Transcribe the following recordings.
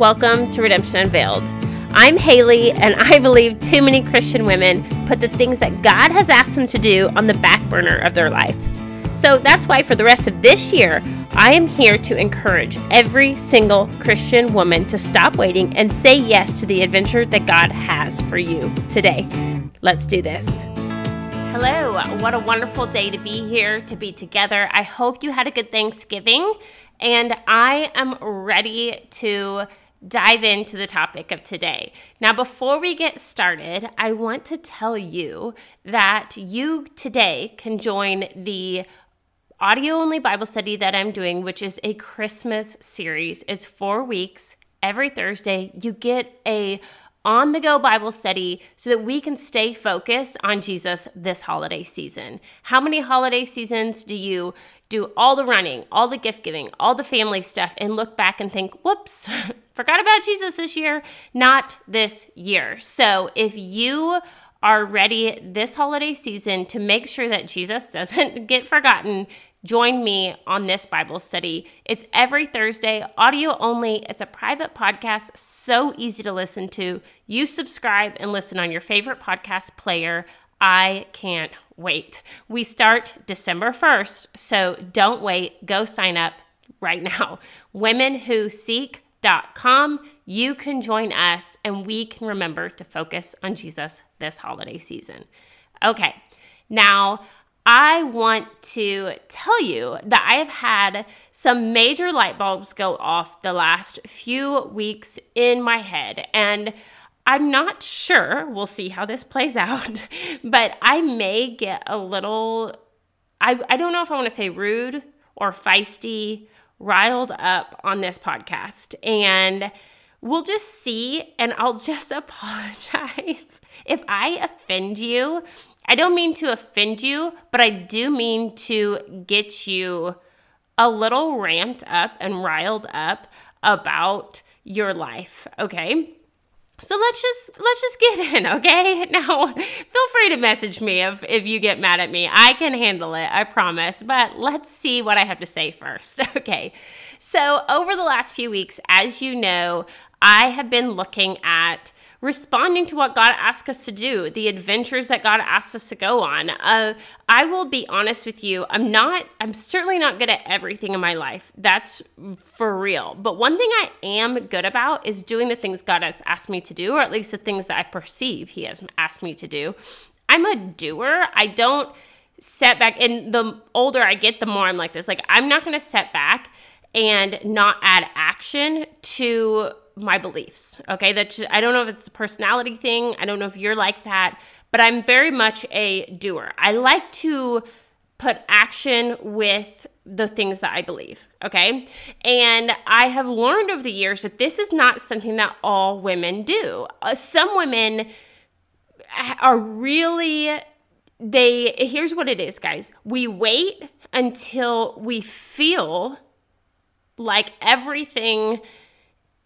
Welcome to Redemption Unveiled. I'm Haley, and I believe too many Christian women put the things that God has asked them to do on the back burner of their life. So that's why for the rest of this year, I am here to encourage every single Christian woman to stop waiting and say yes to the adventure that God has for you today. Let's do this. Hello, what a wonderful day to be here, to be together. I hope you had a good Thanksgiving, and I am ready to dive into the topic of today. Now, before we get started, I want to tell you that you today can join the audio only Bible study that I'm doing, which is a Christmas series. It's 4 weeks. Every Thursday, you get a on the go Bible study so that we can stay focused on Jesus this holiday season. How many holiday seasons do you do all the running, all the gift giving, all the family stuff, and look back and think, whoops, forgot about Jesus this year? Not this year. So if you are ready this holiday season to make sure that Jesus doesn't get forgotten, join me on this Bible study. It's every Thursday, audio only. It's a private podcast, so easy to listen to. You subscribe and listen on your favorite podcast player. I can't wait. We start December 1st, so don't wait. Go sign up right now. Womenwhoseek.com. You can join us and we can remember to focus on Jesus this holiday season. Okay, now I want to tell you that I have had some major light bulbs go off the last few weeks in my head. And I'm not sure, we'll see how this plays out, but I may get a little, I, I don't know if I want to say rude or feisty, riled up on this podcast. And we'll just see, and I'll just apologize if I offend you I don't mean to offend you, but I do mean to get you a little ramped up and riled up about your life, okay? So let's just let's just get in, okay? Now, feel free to message me if if you get mad at me. I can handle it, I promise. But let's see what I have to say first. Okay. So, over the last few weeks, as you know, I have been looking at responding to what God asks us to do, the adventures that God asks us to go on. Uh, I will be honest with you, I'm not, I'm certainly not good at everything in my life. That's for real. But one thing I am good about is doing the things God has asked me to do, or at least the things that I perceive He has asked me to do. I'm a doer. I don't set back. And the older I get, the more I'm like this. Like, I'm not going to set back and not add action to my beliefs. Okay, that I don't know if it's a personality thing. I don't know if you're like that, but I'm very much a doer. I like to put action with the things that I believe. Okay. And I have learned over the years that this is not something that all women do. Uh, some women are really, they, here's what it is, guys. We wait until we feel like everything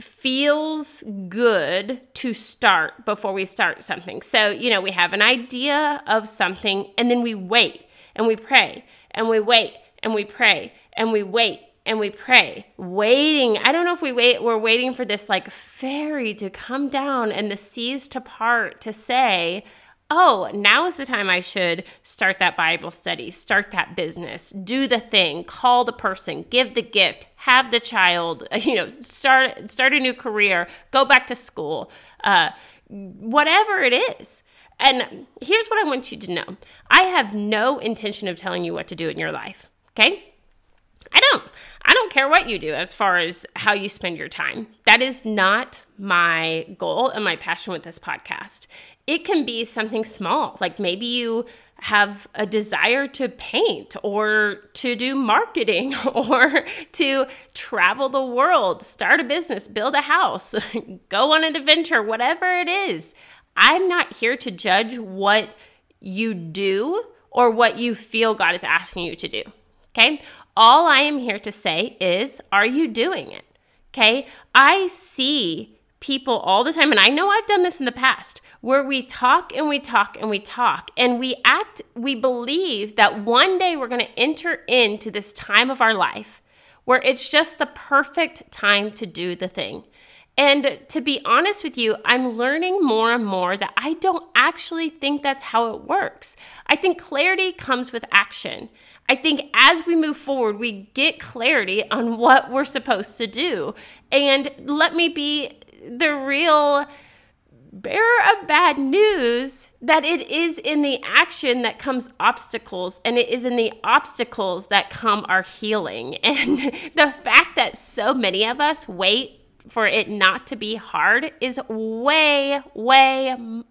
feels good to start before we start something. So, you know, we have an idea of something and then we wait and we pray and we wait and we pray and we wait and we pray. Waiting. I don't know if we wait, we're waiting for this like fairy to come down and the seas to part to say, oh, now is the time I should start that Bible study, start that business, do the thing, call the person, give the gift, have the child, you know, start start a new career, go back to school, uh, whatever it is. And here's what I want you to know: I have no intention of telling you what to do in your life. Okay, I don't. I don't care what you do as far as how you spend your time. That is not my goal and my passion with this podcast. It can be something small, like maybe you have a desire to paint or to do marketing or to travel the world, start a business, build a house, go on an adventure, whatever it is. I'm not here to judge what you do or what you feel God is asking you to do. Okay? All I am here to say is, are you doing it? Okay. I see people all the time, and I know I've done this in the past, where we talk and we talk and we talk and we act, we believe that one day we're going to enter into this time of our life where it's just the perfect time to do the thing. And to be honest with you, I'm learning more and more that I don't actually think that's how it works. I think clarity comes with action. I think as we move forward, we get clarity on what we're supposed to do. And let me be the real bearer of bad news that it is in the action that comes obstacles and it is in the obstacles that come our healing. And the fact that so many of us wait for it not to be hard is way, way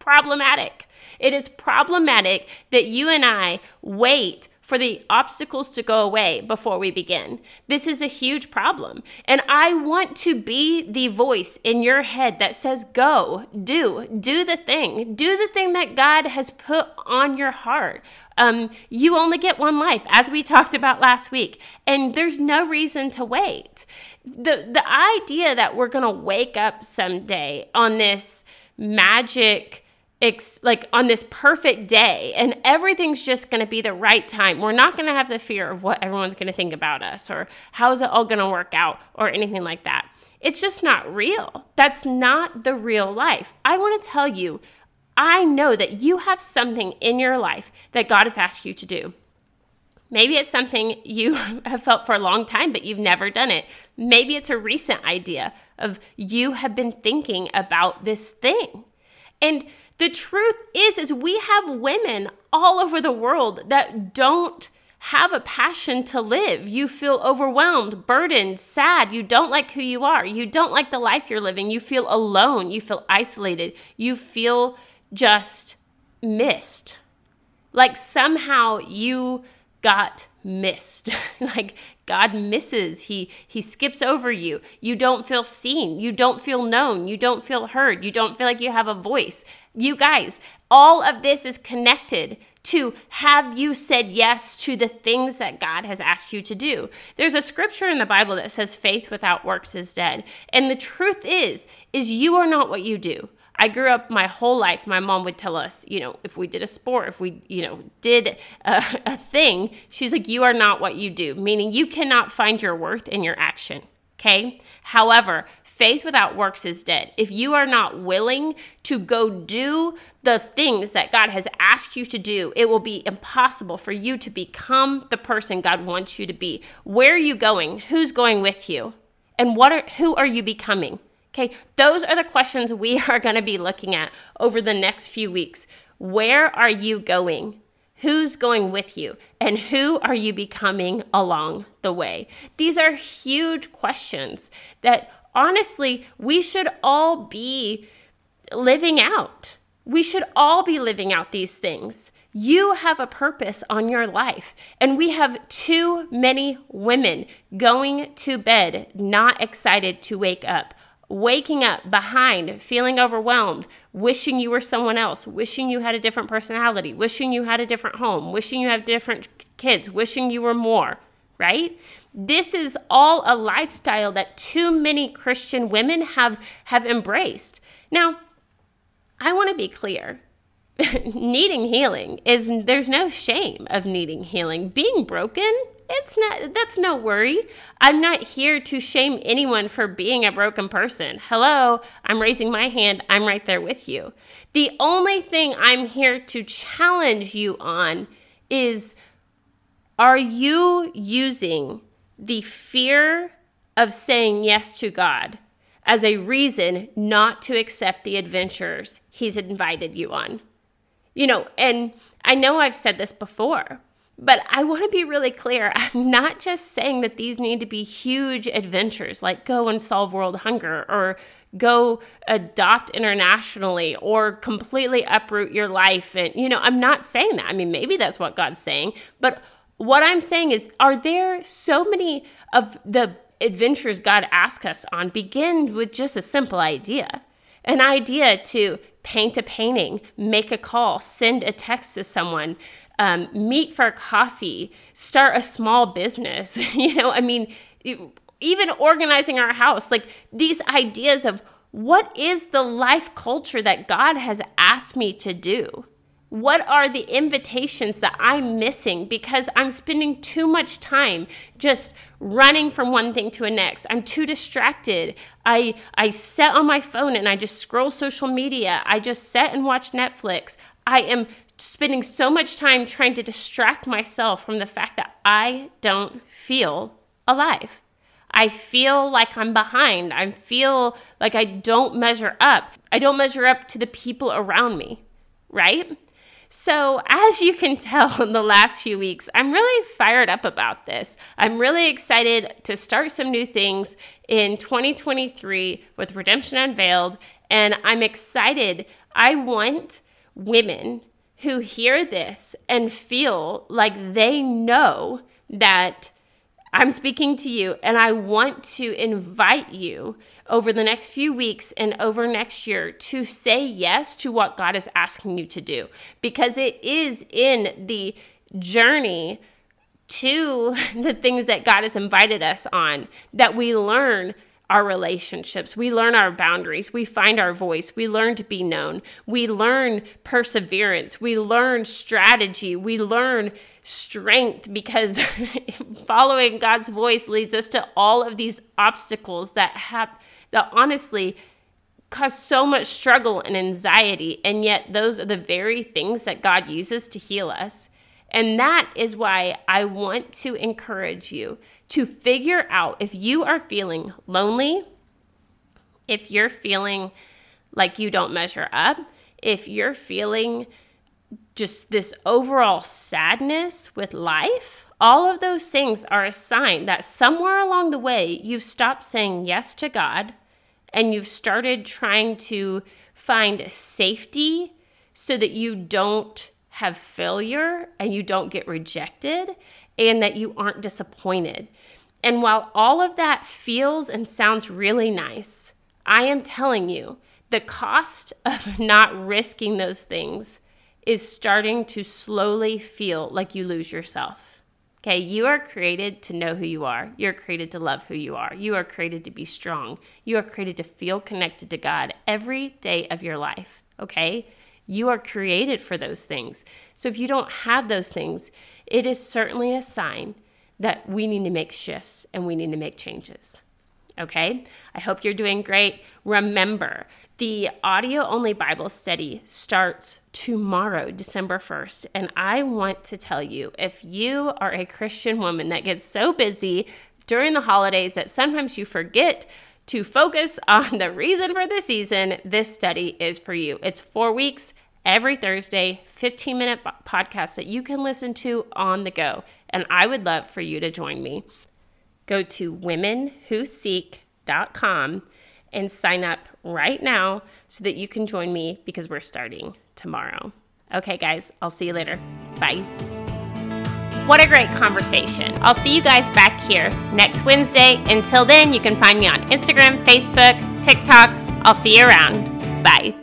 problematic. It is problematic that you and I wait for the obstacles to go away before we begin. This is a huge problem. And I want to be the voice in your head that says, go, do, do the thing, do the thing that God has put on your heart. Um, you only get one life, as we talked about last week, and there's no reason to wait. The, the idea that we're going to wake up someday on this magic, ex- like on this perfect day and everything's just going to be the right time. We're not going to have the fear of what everyone's going to think about us or how's it all going to work out or anything like that. It's just not real. That's not the real life. I want to tell you, I know that you have something in your life that God has asked you to do. Maybe it's something you have felt for a long time, but you've never done it. Maybe it's a recent idea of you have been thinking about this thing. And the truth is is we have women all over the world that don't have a passion to live. You feel overwhelmed, burdened, sad. You don't like who you are. You don't like the life you're living. You feel alone. You feel isolated. You feel just missed. Like somehow you got missed. like God misses. He he skips over you. You don't feel seen. You don't feel known. You don't feel heard. You don't feel like you have a voice. You guys, all of this is connected to have you said yes to the things that God has asked you to do. There's a scripture in the Bible that says faith without works is dead. And the truth is is you are not what you do. I grew up my whole life. My mom would tell us, you know, if we did a sport, if we, you know, did a, a thing, she's like, you are not what you do, meaning you cannot find your worth in your action. Okay. However, faith without works is dead. If you are not willing to go do the things that God has asked you to do, it will be impossible for you to become the person God wants you to be. Where are you going? Who's going with you? And what are who are you becoming? Okay, those are the questions we are going to be looking at over the next few weeks. Where are you going? Who's going with you? And who are you becoming along the way? These are huge questions that honestly we should all be living out. We should all be living out these things. You have a purpose on your life. And we have too many women going to bed not excited to wake up waking up behind, feeling overwhelmed, wishing you were someone else, wishing you had a different personality, wishing you had a different home, wishing you had different kids, wishing you were more, right? This is all a lifestyle that too many Christian women have have embraced. Now, I want to be clear. needing healing is there's no shame of needing healing. Being broken it's not that's no worry. I'm not here to shame anyone for being a broken person. Hello, I'm raising my hand. I'm right there with you. The only thing I'm here to challenge you on is are you using the fear of saying yes to God as a reason not to accept the adventures he's invited you on? You know, and I know I've said this before, but I want to be really clear. I'm not just saying that these need to be huge adventures like go and solve world hunger or go adopt internationally or completely uproot your life. And, you know, I'm not saying that. I mean, maybe that's what God's saying. But what I'm saying is, are there so many of the adventures God asks us on begin with just a simple idea? An idea to paint a painting, make a call, send a text to someone, um, meet for coffee, start a small business. you know, I mean, even organizing our house, like these ideas of what is the life culture that God has asked me to do? What are the invitations that I'm missing because I'm spending too much time just running from one thing to the next? I'm too distracted. I I sit on my phone and I just scroll social media. I just sit and watch Netflix. I am spending so much time trying to distract myself from the fact that I don't feel alive. I feel like I'm behind. I feel like I don't measure up. I don't measure up to the people around me, right? So, as you can tell in the last few weeks, I'm really fired up about this. I'm really excited to start some new things in 2023 with Redemption Unveiled, and I'm excited. I want women who hear this and feel like they know that I'm speaking to you, and I want to invite you over the next few weeks and over next year to say yes to what God is asking you to do because it is in the journey to the things that God has invited us on that we learn our relationships. We learn our boundaries. We find our voice. We learn to be known. We learn perseverance. We learn strategy. We learn strength because following God's voice leads us to all of these obstacles that have that honestly cause so much struggle and anxiety and yet those are the very things that God uses to heal us. And that is why I want to encourage you to figure out if you are feeling lonely, if you're feeling like you don't measure up, if you're feeling just this overall sadness with life, all of those things are a sign that somewhere along the way you've stopped saying yes to God and you've started trying to find safety so that you don't have failure and you don't get rejected and that you aren't disappointed. And while all of that feels and sounds really nice, I am telling you, the cost of not risking those things is starting to slowly feel like you lose yourself. Okay, you are created to know who you are. You're created to love who you are. You are created to be strong. You are created to feel connected to God every day of your life. Okay, you are created for those things. So if you don't have those things, it is certainly a sign that we need to make shifts and we need to make changes. Okay, I hope you're doing great. Remember, the audio only Bible study starts tomorrow, December 1st. And I want to tell you if you are a Christian woman that gets so busy during the holidays that sometimes you forget to focus on the reason for the season, this study is for you. It's four weeks every Thursday, 15 minute podcast that you can listen to on the go. And I would love for you to join me. Go to womenwhoseek.com and sign up right now so that you can join me because we're starting tomorrow. Okay, guys, I'll see you later. Bye. What a great conversation. I'll see you guys back here next Wednesday. Until then, you can find me on Instagram, Facebook, TikTok. I'll see you around. Bye.